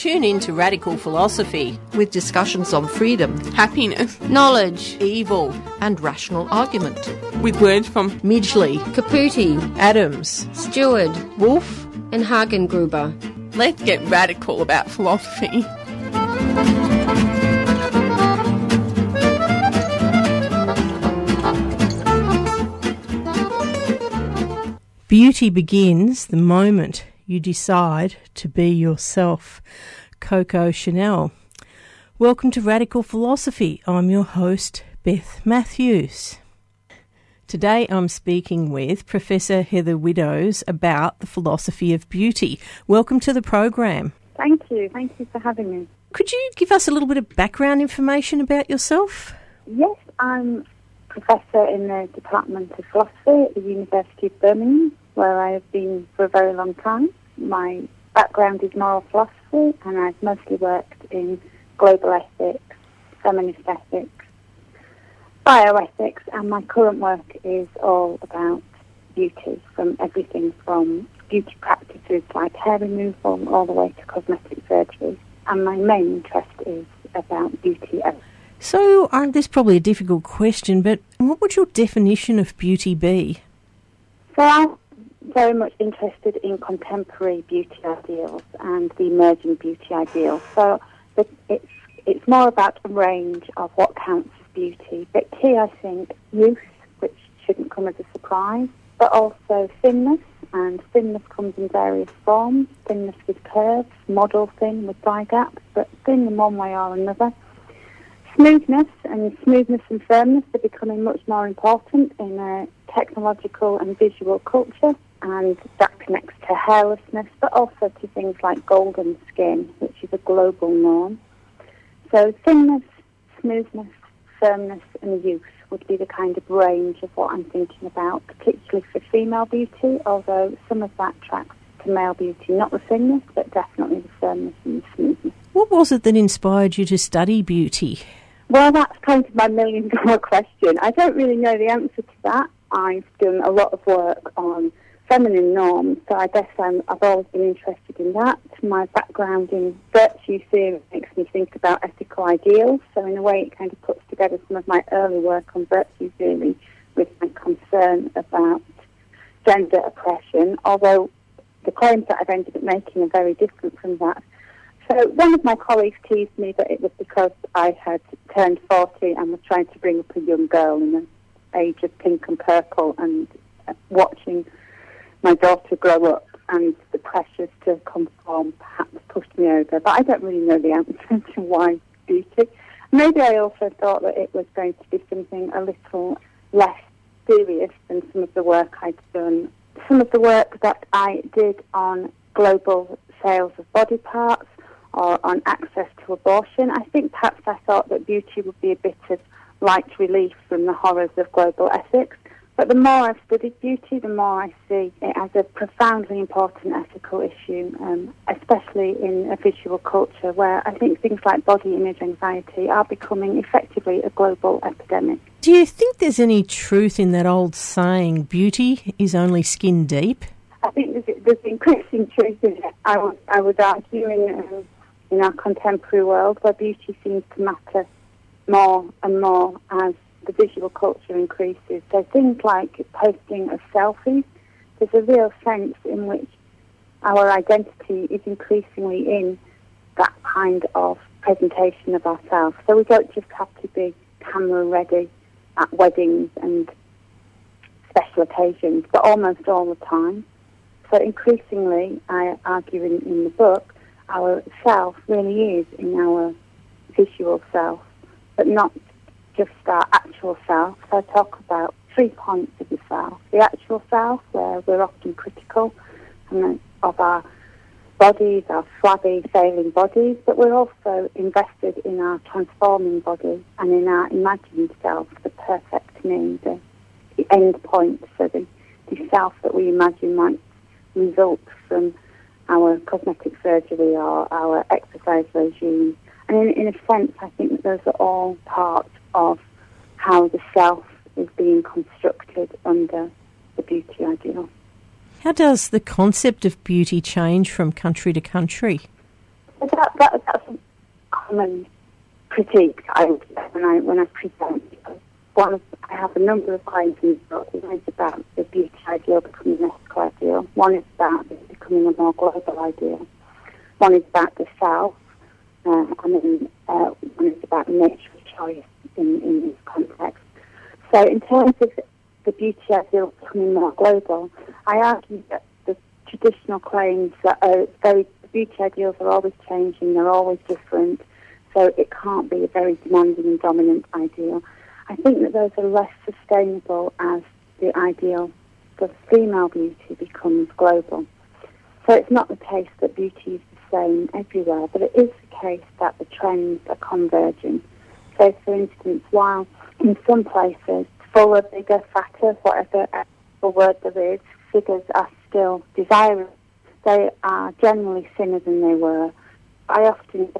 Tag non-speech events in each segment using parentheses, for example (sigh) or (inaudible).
Tune in to Radical Philosophy with discussions on freedom, happiness, knowledge, evil, and rational argument. With words from Midgley, Caputi, Adams, Stewart, Wolf, and Hagengruber. Let's get radical about philosophy. Beauty begins the moment you decide to be yourself. Coco Chanel. Welcome to Radical Philosophy. I'm your host, Beth Matthews. Today I'm speaking with Professor Heather Widdows about the philosophy of beauty. Welcome to the program. Thank you. Thank you for having me. Could you give us a little bit of background information about yourself? Yes, I'm professor in the Department of Philosophy at the University of Birmingham, where I have been for a very long time. My background is moral philosophy, and I've mostly worked in global ethics, feminist ethics, bioethics, and my current work is all about beauty, from everything from beauty practices like hair removal all the way to cosmetic surgery. And my main interest is about beauty. So, um, this is probably a difficult question, but what would your definition of beauty be? So, very much interested in contemporary beauty ideals and the emerging beauty ideals. So, it's it's more about a range of what counts as beauty. But key, I think, youth, which shouldn't come as a surprise, but also thinness, and thinness comes in various forms. Thinness with curves, model thin with thigh gaps, but thin in one way or another. Smoothness and smoothness and firmness are becoming much more important in a technological and visual culture, and that connects to hairlessness, but also to things like golden skin, which is a global norm. So thinness, smoothness, firmness, and youth would be the kind of range of what I'm thinking about, particularly for female beauty, although some of that tracks to male beauty, not the thinness, but definitely the firmness and the smoothness. What was it that inspired you to study beauty? Well, that's kind of my million dollar (laughs) question. I don't really know the answer to that. I've done a lot of work on feminine norms, so I guess i have always been interested in that. My background in virtue theory makes me think about ethical ideals, so in a way it kind of puts together some of my early work on virtue theory with my concern about gender oppression, although the claims that I've ended up making are very different from that. So one of my colleagues teased me that it was because I had turned 40 and was trying to bring up a young girl in the age of pink and purple and uh, watching my daughter grow up and the pressures to conform perhaps pushed me over. But I don't really know the answer (laughs) to why beauty. Maybe I also thought that it was going to be something a little less serious than some of the work I'd done. Some of the work that I did on global sales of body parts or on access to abortion. I think perhaps I thought that beauty would be a bit of light relief from the horrors of global ethics. But the more I've studied beauty, the more I see it as a profoundly important ethical issue, um, especially in a visual culture where I think things like body image anxiety are becoming effectively a global epidemic. Do you think there's any truth in that old saying, beauty is only skin deep? I think there's, there's increasing truth in it. I would, I would argue in, um, in our contemporary world where beauty seems to matter more and more as the visual culture increases. So things like posting of selfies, there's a real sense in which our identity is increasingly in that kind of presentation of ourselves. So we don't just have to be camera ready at weddings and special occasions, but almost all the time. So increasingly, I argue in, in the book, our self really is in our visual self, but not just our actual self. So I talk about three points of the self. The actual self, where we're often critical of our bodies, our flabby, failing bodies, but we're also invested in our transforming body and in our imagined self, the perfect me, the end point, so the, the self that we imagine might result from our cosmetic surgery or our exercise regime. And in, in a sense, I think that those are all part of how the self is being constructed under the beauty ideal. How does the concept of beauty change from country to country? That, that, that's a common critique I when I when I present. One I have a number of book. One is about the beauty ideal becoming an ethical ideal. One is about becoming a more global ideal. One is about the self, uh, and then uh, one is about nature choice in, in this context. So in terms of the beauty ideal becoming more global, I argue that the traditional claims that very beauty ideals are always changing, they're always different, so it can't be a very demanding and dominant ideal. I think that those are less sustainable as the ideal for female beauty becomes global. So it's not the case that beauty is the same everywhere, but it is the case that the trends are converging. So, for instance, while in some places, fuller, bigger, fatter, whatever the word there is, figures are still desirable, they are generally thinner than they were. I often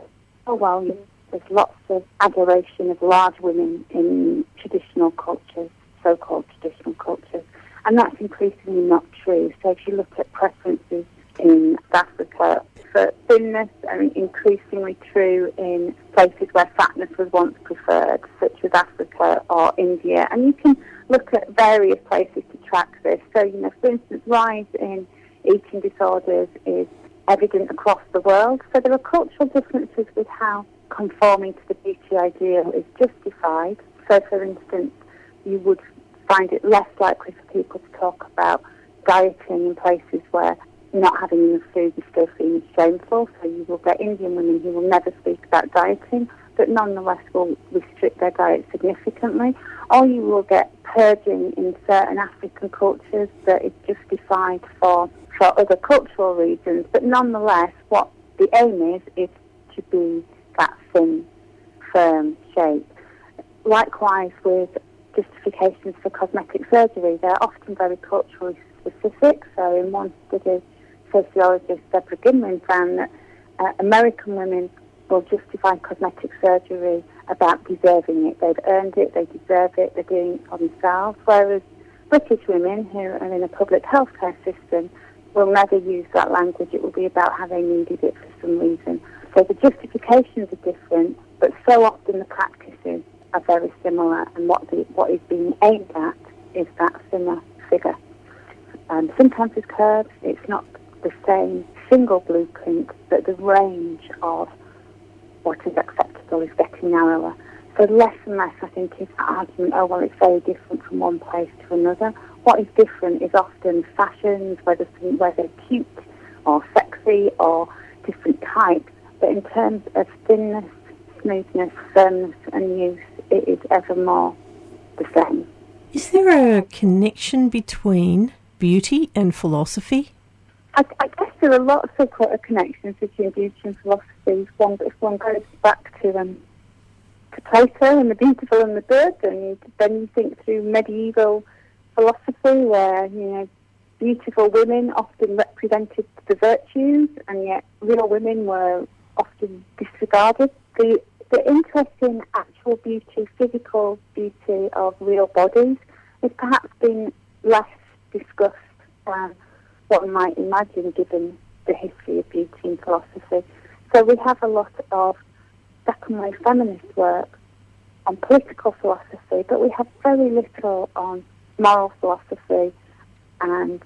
oh, well, there's lots of adoration of large women in traditional cultures, so-called traditional cultures, and that's increasingly not true. So if you look at preferences in Africa for thinness, mean, increasingly true in places where fatness was once preferred, such as Africa or India, and you can look at various places to track this. So, you know, for instance, rise in eating disorders is evident across the world. So there are cultural differences with how conforming to the beauty ideal is justified. So, for instance, you would find it less likely for people to talk about dieting in places where not having enough food is still seen as shameful. So you will get Indian women who will never speak about dieting, but nonetheless will restrict their diet significantly. Or you will get purging in certain African cultures that is justified for, for other cultural reasons, but nonetheless what the aim is is to be thin, firm shape. Likewise with justifications for cosmetic surgery, they're often very culturally specific. So in one study, sociologist Deborah Gimlin found that uh, American women will justify cosmetic surgery about deserving it. They've earned it, they deserve it, they're doing it for themselves. Whereas British women who are in a public healthcare system will never use that language. It will be about how they needed it for some reason. So the justifications are different, but so often the practices are very similar, and what the, what is being aimed at is that similar figure. Um, sometimes with curves, it's not the same single blueprint, but the range of what is acceptable is getting narrower. So less and less, I think, is the argument, oh, well, it's very different from one place to another. What is different is often fashions, whether, whether cute or sexy or different types. But in terms of thinness, smoothness, firmness and use, it is ever more the same. Is there a connection between beauty and philosophy? I, I guess there are lots of connections between beauty and philosophy. One, if one goes back to um, to Plato and the beautiful and the good, and then you think through medieval philosophy, where you know beautiful women often represented the virtues, and yet real women were often disregarded. The the interest in actual beauty, physical beauty of real bodies, has perhaps been less discussed than what might imagine given the history of beauty and philosophy. So we have a lot of second wave feminist work on political philosophy, but we have very little on moral philosophy and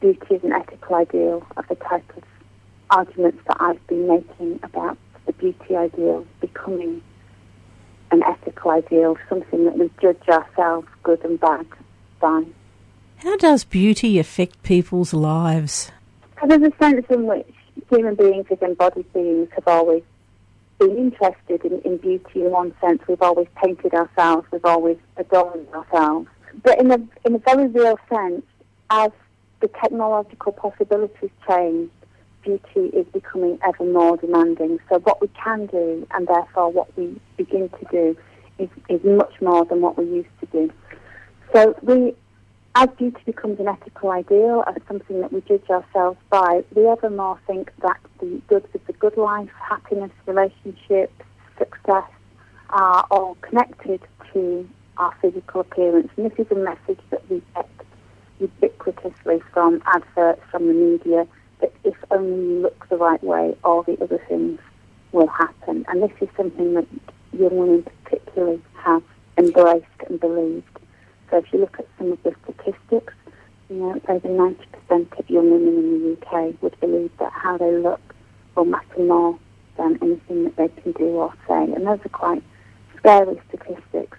beauty as an ethical ideal of the type of arguments that I've been making about the beauty ideal becoming an ethical ideal, something that we judge ourselves good and bad by. How does beauty affect people's lives? There's a sense in which human beings as embodied beings have always been interested in, in beauty in one sense. We've always painted ourselves, we've always adorned ourselves. But in a, in a very real sense, as the technological possibilities change, beauty is becoming ever more demanding. So what we can do, and therefore what we begin to do, is, is much more than what we used to do. So we, as beauty becomes an ethical ideal and something that we judge ourselves by, we ever more think that the goods of the good life, happiness, relationships, success are all connected to our physical appearance. And this is a message that we get ubiquitously from adverts from the media that if only you look the right way, all the other things will happen. And this is something that young women particularly have embraced and believed. So if you look at some of the statistics, you know, over 90% of young women in the UK would believe that how they look will matter more than anything that they can do or say. And those are quite scary statistics.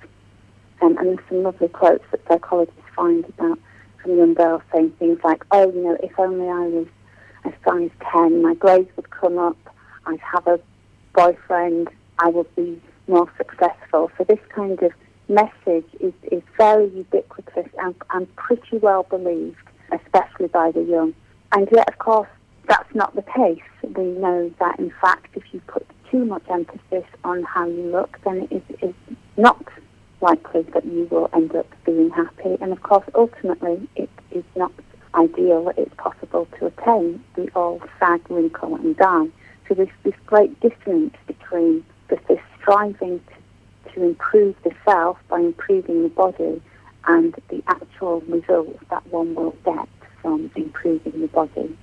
Um, and there's some lovely quotes that psychologists find about from young girls saying things like, oh, you know, if only I was a size 10, my grades would come up, I'd have a boyfriend, I would be more successful. So this kind of message is, is very ubiquitous and, and pretty well believed, especially by the young. And yet, of course, that's not the case. We know that, in fact, if you put too much emphasis on how you look, then it is, is not likely that you will end up being happy. And of course, ultimately, it is not ideal it's possible to attain. We all sag, wrinkle, and die. So there's this great dissonance between this striving to, to improve the self by improving the body and the actual results that one will get from improving the body.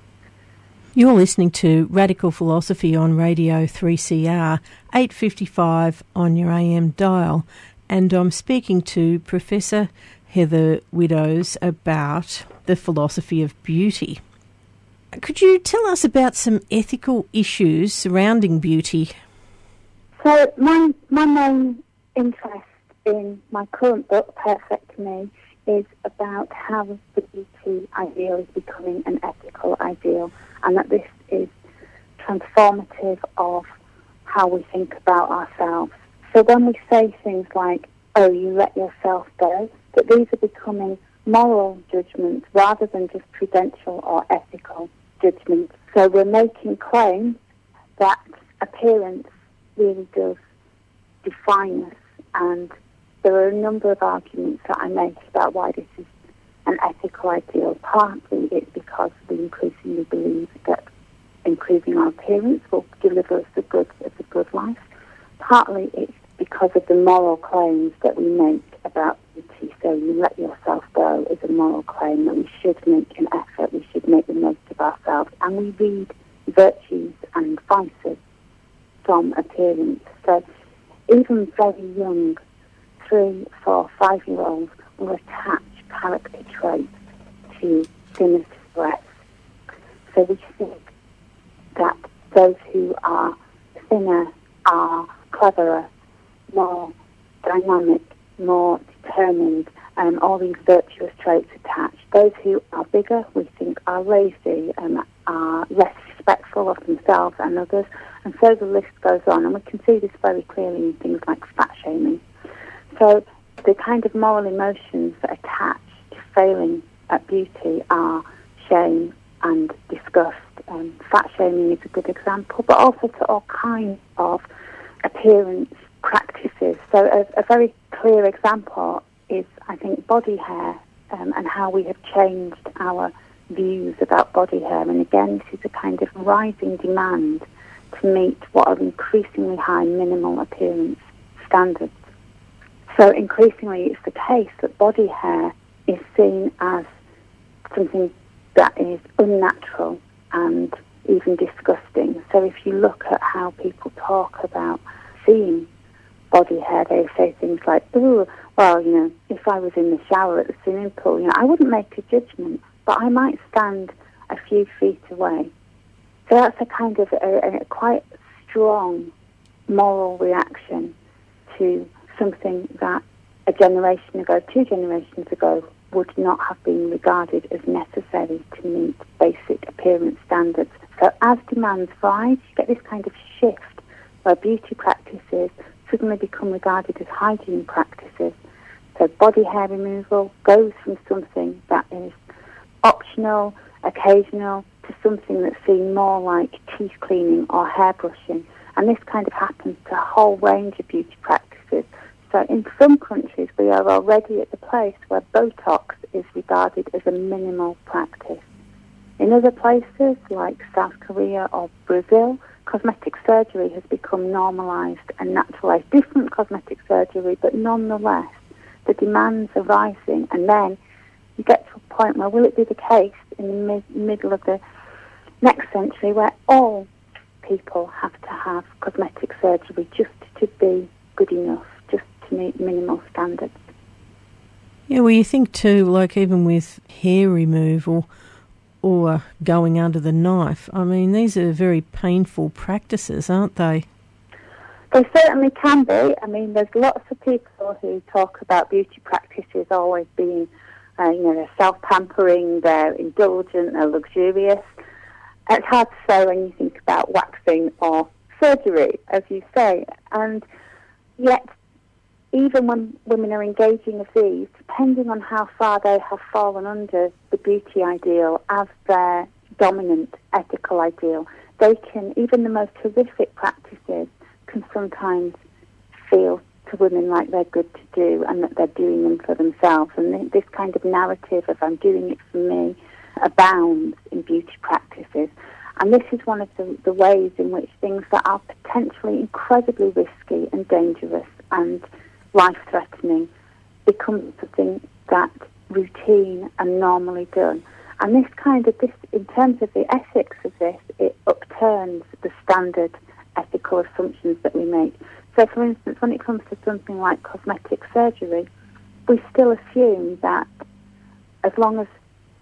You're listening to Radical Philosophy on Radio 3CR, 855 on your AM dial, and I'm speaking to Professor Heather Widdows about the philosophy of beauty. Could you tell us about some ethical issues surrounding beauty? So my my main interest in my current book, Perfect Me, is about how the beauty ideal is becoming an ethical ideal, and that this is transformative of how we think about ourselves. So when we say things like, "Oh, you let yourself go," that these are becoming moral judgments rather than just prudential or ethical judgments. So we're making claims that appearance really does define us, and there are a number of arguments that I make about why this is an ethical ideal. Partly it's because we increasingly believe that improving our appearance will deliver us the goods of the good life. Partly it's because of the moral claims that we make about beauty. So you let yourself go is a moral claim that we should make an effort, we should make the most of ourselves, and we read virtues and vices from appearance. So even very young, three, four, five-year-olds will attach character traits to sinister threats. So we think that those who are thinner are cleverer, more dynamic, more determined, and all these virtuous traits attached. Those who are bigger, we think, are lazy and are less respectful of themselves and others. And so the list goes on. And we can see this very clearly in things like fat shaming. So the kind of moral emotions that attach to failing at beauty are shame and disgust. Um, fat shaming is a good example, but also to all kinds of appearance practices. So a, a very clear example is, I think, body hair um, and how we have changed our views about body hair. And again, this is a kind of rising demand to meet what are increasingly high minimal appearance standards. So increasingly, it's the case that body hair is seen as something that is unnatural and even disgusting. So if you look at how people talk about seeing body hair, they say things like, "Oh, well, you know, if I was in the shower at the swimming pool, you know, I wouldn't make a judgment, but I might stand a few feet away." So that's a kind of a, a quite strong moral reaction to something that a generation ago, two generations ago, would not have been regarded as necessary to meet basic appearance standards. So as demands rise, you get this kind of shift where beauty practices suddenly become regarded as hygiene practices. So body hair removal goes from something that is optional, occasional, to something that's seen more like teeth cleaning or hair brushing. And this kind of happens to a whole range of beauty practices. So in some countries, we are already at the place where Botox is regarded as a minimal practice. In other places, like South Korea or Brazil, cosmetic surgery has become normalised and naturalised. Different cosmetic surgery, but nonetheless, the demands are rising. And then you get to a point where will it be the case in the mid- middle of the next century where all people have to have cosmetic surgery just to be good enough, just to meet minimal standards? Yeah, well, you think too, like even with hair removal or going under the knife, I mean, these are very painful practices, aren't they? They certainly can be. I mean, there's lots of people who talk about beauty practices always being, uh, you know, they're self-pampering, they're indulgent, they're luxurious. It's hard to say when you think about waxing or surgery, as you say. And yet, even when women are engaging with these, depending on how far they have fallen under the beauty ideal as their dominant ethical ideal, they can, even the most horrific practices, can sometimes feel to women like they're good to do and that they're doing them for themselves. And this kind of narrative of I'm doing it for me abounds in beauty practices. And this is one of the, the ways in which things that are potentially incredibly risky and dangerous and life threatening becomes something that routine and normally done. And this kind of this, in terms of the ethics of this, it upturns the standard ethical assumptions that we make. So, for instance, when it comes to something like cosmetic surgery, we still assume that as long as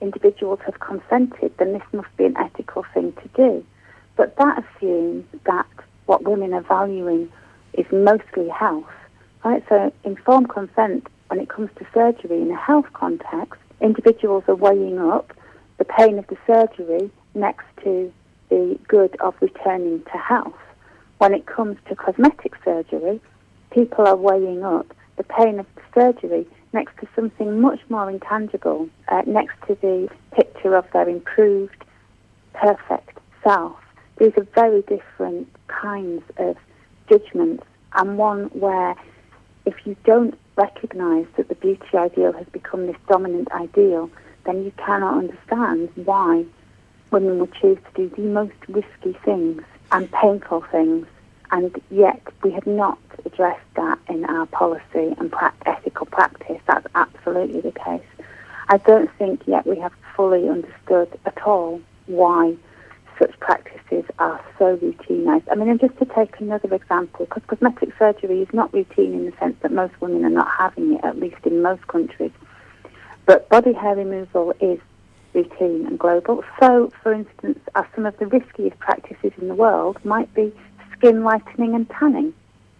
individuals have consented, then this must be an ethical thing to do. But that assumes that what women are valuing is mostly health. Right? So, informed consent, when it comes to surgery in a health context, individuals are weighing up the pain of the surgery next to the good of returning to health. When it comes to cosmetic surgery, people are weighing up the pain of the surgery next to something much more intangible, uh, next to the picture of their improved, perfect self. These are very different kinds of judgments, and one where if you don't recognize that the beauty ideal has become this dominant ideal, then you cannot understand why women would choose to do the most risky things and painful things. And yet we have not addressed that in our policy and pra- ethical practice. That's absolutely the case. I don't think yet we have fully understood at all why such practices are so routinized. I mean, and just to take another example, because cosmetic surgery is not routine in the sense that most women are not having it, at least in most countries. But body hair removal is routine and global. So, for instance, some of the riskiest practices in the world might be skin lightening and tanning,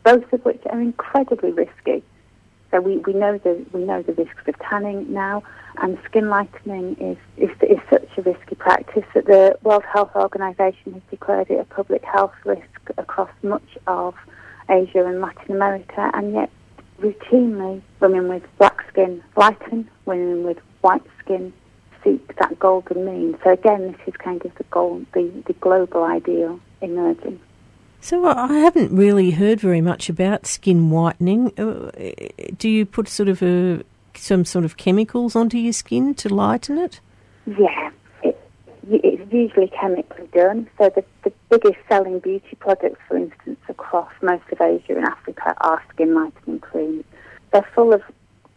both of which are incredibly risky. So we, we know the we know the risks of tanning now, and skin lightening is, is is such a risky practice that the World Health Organization has declared it a public health risk across much of Asia and Latin America, and yet routinely women with black skin lighten, women with white skin seek that golden mean. So again, this is kind of the goal, the, the global ideal emerging. So I haven't really heard very much about skin whitening. Uh, do you put sort of a, some sort of chemicals onto your skin to lighten it? Yeah, it, it's usually chemically done. So the, the biggest selling beauty products, for instance, across most of Asia and Africa are skin lightening creams. They're full of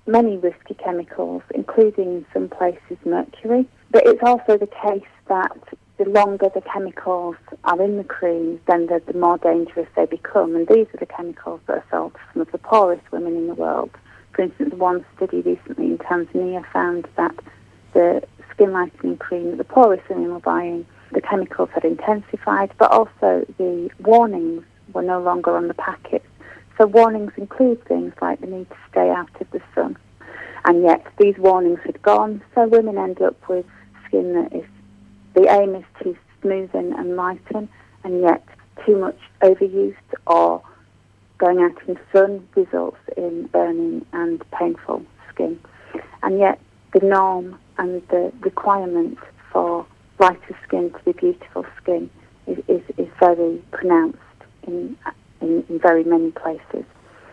many risky chemicals, including in some places mercury. But it's also the case that the longer the chemicals are in the creams, then the, the, more dangerous they become. And these are the chemicals that are sold to some of the poorest women in the world. For instance, one study recently in Tanzania found that the skin lightening cream that the poorest women were buying, the chemicals had intensified, but also the warnings were no longer on the packets. So warnings include things like the need to stay out of the sun. And yet these warnings had gone, so women end up with skin that is the aim is to smoothen and lighten, and yet too much overuse or going out in the sun results in burning and painful skin. And yet the norm and the requirement for lighter skin to be beautiful skin is, is, is very pronounced in, in, in very many places.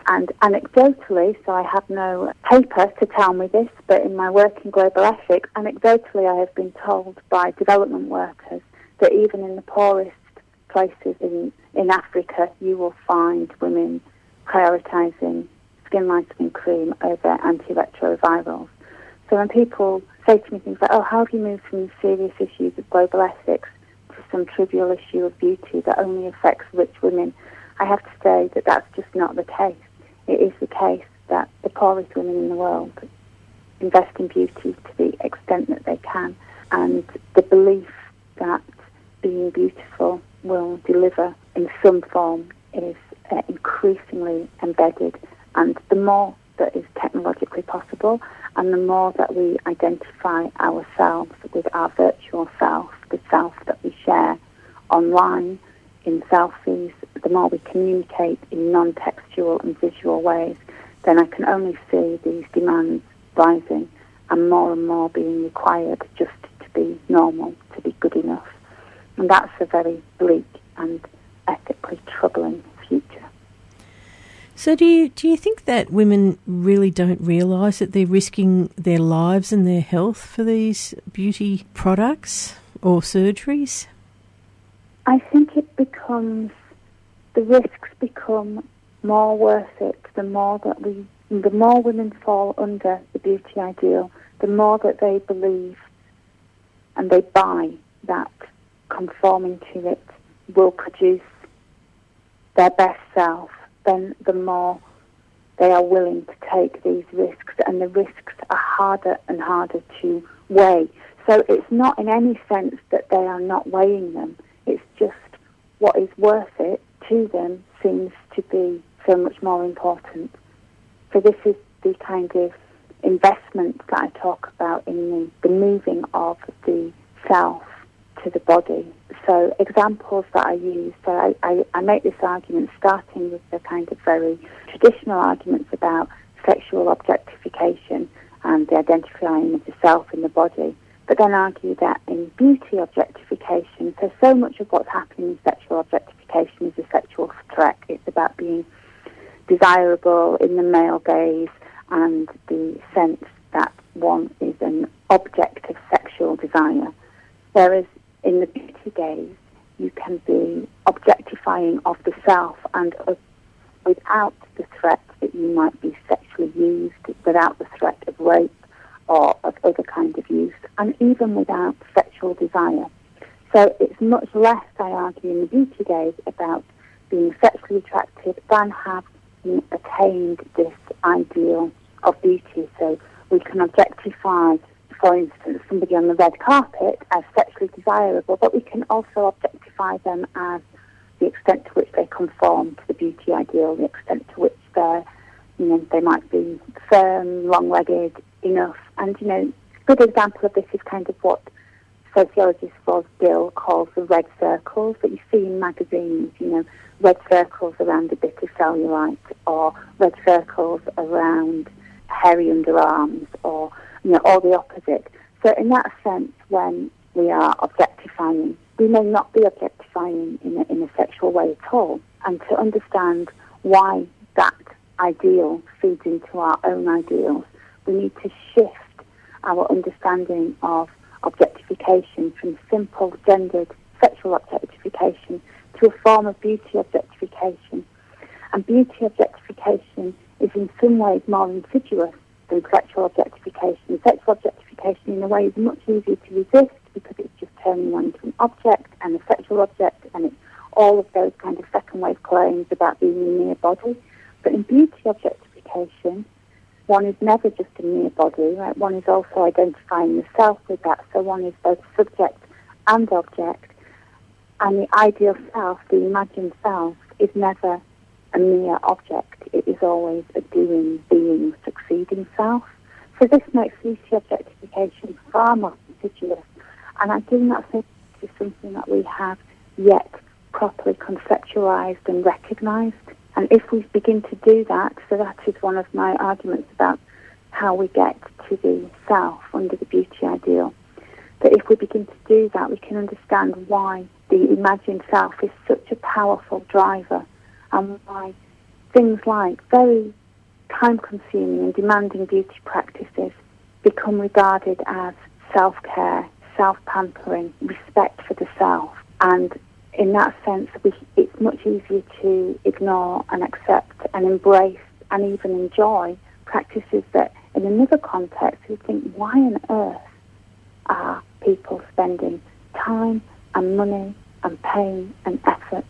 And anecdotally, so I have no paper to tell me this, but in my work in global ethics, anecdotally I have been told by development workers that even in the poorest places in, in Africa, you will find women prioritising skin lightening cream over antiretrovirals. So when people say to me things like, oh, how have you moved from serious issues of global ethics to some trivial issue of beauty that only affects rich women, I have to say that that's just not the case. It is the case that the poorest women in the world invest in beauty to the extent that they can, and the belief that being beautiful will deliver in some form is uh, increasingly embedded, and the more that is technologically possible, and the more that we identify ourselves with our virtual self, the self that we share online in selfies, the more we communicate in non-textual and visual ways, then I can only see these demands rising and more and more being required just to be normal, to be good enough. And that's a very bleak and ethically troubling future. So do you do you think that women really don't realise that they're risking their lives and their health for these beauty products or surgeries? I think it becomes the risks become more worth it the more that we the more women fall under the beauty ideal, the more that they believe and they buy that conforming to it will produce their best self, then the more they are willing to take these risks, and the risks are harder and harder to weigh. So it's not in any sense that they are not weighing them, it's just what is worth it to them seems to be so much more important. So this is the kind of investment that I talk about in the, the moving of the self to the body. So examples that I use, so I, I, I make this argument starting with the kind of very traditional arguments about sexual objectification and the identifying of the self in the body, but then argue that in beauty objectification, so so much of what's happening in sexual objectification is a sexual threat. It's about being desirable in the male gaze and the sense that one is an object of sexual desire. Whereas in the beauty gaze, you can be objectifying of the self and uh, without the threat that you might be sexually used, without the threat of rape or of other kind of use, and even without sexual desire. So it's much less, I argue, in the beauty gaze about being sexually attractive than having attained this ideal of beauty. So we can objectify, for instance, somebody on the red carpet as sexually desirable, but we can also objectify them as the extent to which they conform to the beauty ideal, the extent to which they're, you know, they might be firm, long-legged enough. And, you know, a good example of this is kind of what sociologist Ros Gill calls the red circles that you see in magazines, you know, red circles around a bit of cellulite or red circles around hairy underarms or, you know, all the opposite. So in that sense, when we are objectifying, we may not be objectifying in a, in a sexual way at all. And to understand why that ideal feeds into our own ideals, we need to shift our understanding of objectification from simple gendered sexual objectification to a form of beauty objectification. And beauty objectification is in some ways more insidious than sexual objectification. Sexual objectification, in a way, is much easier to resist because it's just turning one into an object and a sexual object, and it's all of those kind of second wave claims about being a mere body. But in beauty objectification, one is never just a mere body, right? One is also identifying the self with that. So one is both subject and object. And the ideal self, the imagined self, is never a mere object. It is always a doing, being, succeeding self. So this makes beauty objectification far more insidious. And I think that's something that we have yet properly conceptualized and recognized. And if we begin to do that, so that is one of my arguments about how we get to the self under the beauty ideal, that if we begin to do that, we can understand why the imagined self is such a powerful driver and why things like very time consuming and demanding beauty practices become regarded as self care, self pampering, respect for the self. And in that sense, we, it's much easier to ignore and accept and embrace and even enjoy practices that, in another context, we think, why on earth are people spending time and money and pain and effort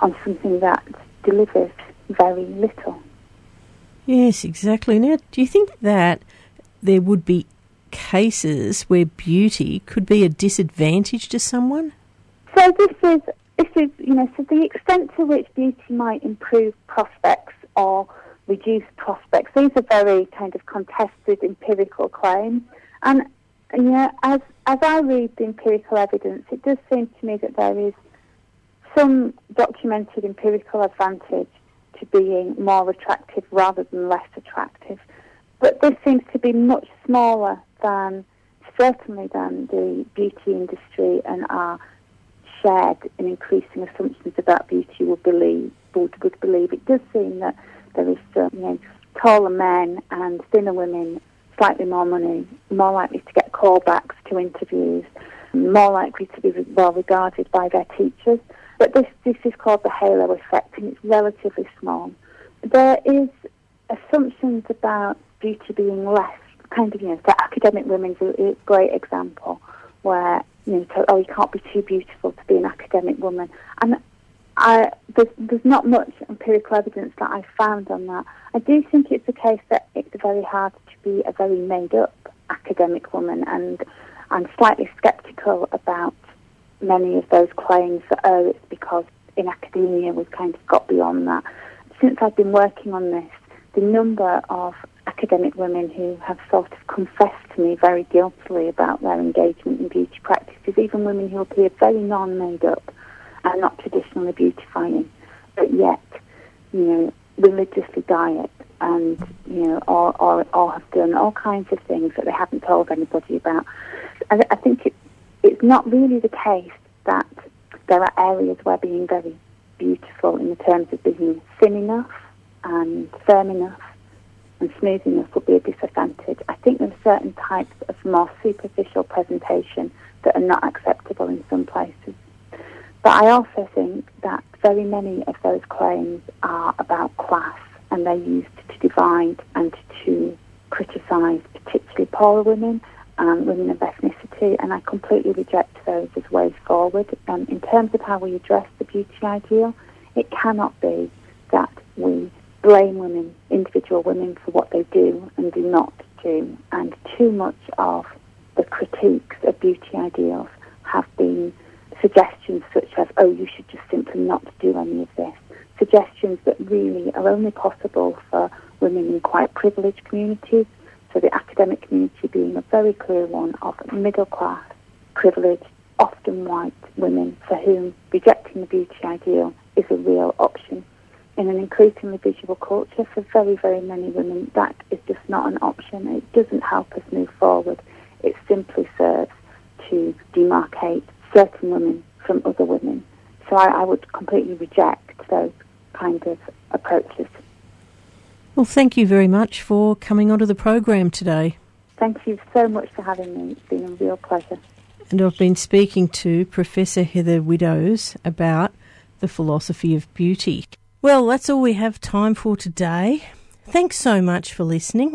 on something that delivers very little? Yes, exactly. Now, do you think that there would be cases where beauty could be a disadvantage to someone? So this is this is you know so the extent to which beauty might improve prospects or reduce prospects. These are very kind of contested empirical claims, and you know as as I read the empirical evidence, it does seem to me that there is some documented empirical advantage to being more attractive rather than less attractive. But this seems to be much smaller than, certainly than the beauty industry and our shared and increasing assumptions about beauty would believe. Would, would believe. It does seem that there is some, you know, taller men and thinner women, slightly more money, more likely to get callbacks to interviews, more likely to be well regarded by their teachers. But this, this is called the halo effect, and it's relatively small. There is assumptions about beauty being less kind of, you know, the academic women's is a great example where, you know, to, oh, you can't be too beautiful to be an academic woman. And I, there's, there's not much empirical evidence that I found on that. I do think it's the case that it's very hard to be a very made up academic woman, and I'm slightly sceptical about many of those claims that, oh, it's because in academia we've kind of got beyond that. Since I've been working on this, the number of academic women who have sort of confessed to me very guiltily about their engagement in beauty practices, even women who appear very non-made up and not traditionally beautifying, but yet, you know, religiously diet and, you know, or, or, or have done all kinds of things that they haven't told anybody about. And I think it, it's not really the case that there are areas where being very beautiful in the terms of being thin enough and firm enough and smooth enough would be a disadvantage. I think there are certain types of more superficial presentation that are not acceptable in some places. But I also think that very many of those claims are about class and they're used to divide and to criticise particularly poorer women and women of ethnicity, and I completely reject those as ways forward. Um, in terms of how we address the beauty ideal, it cannot be that we blame women, individual women, for what they do and do not do. And too much of the critiques of beauty ideals have been suggestions such as, oh, you should just simply not do any of this. Suggestions that really are only possible for women in quite privileged communities. So the academic community being a very clear one of middle class, privileged, often white women for whom rejecting the beauty ideal is a real option in an increasingly visual culture for very, very many women, that is just not an option. It doesn't help us move forward. It simply serves to demarcate certain women from other women. So I, I would completely reject those kind of approaches. Well, thank you very much for coming onto the program today. Thank you so much for having me. It's been a real pleasure. And I've been speaking to Professor Heather Widdows about the philosophy of beauty. Well, that's all we have time for today. Thanks so much for listening.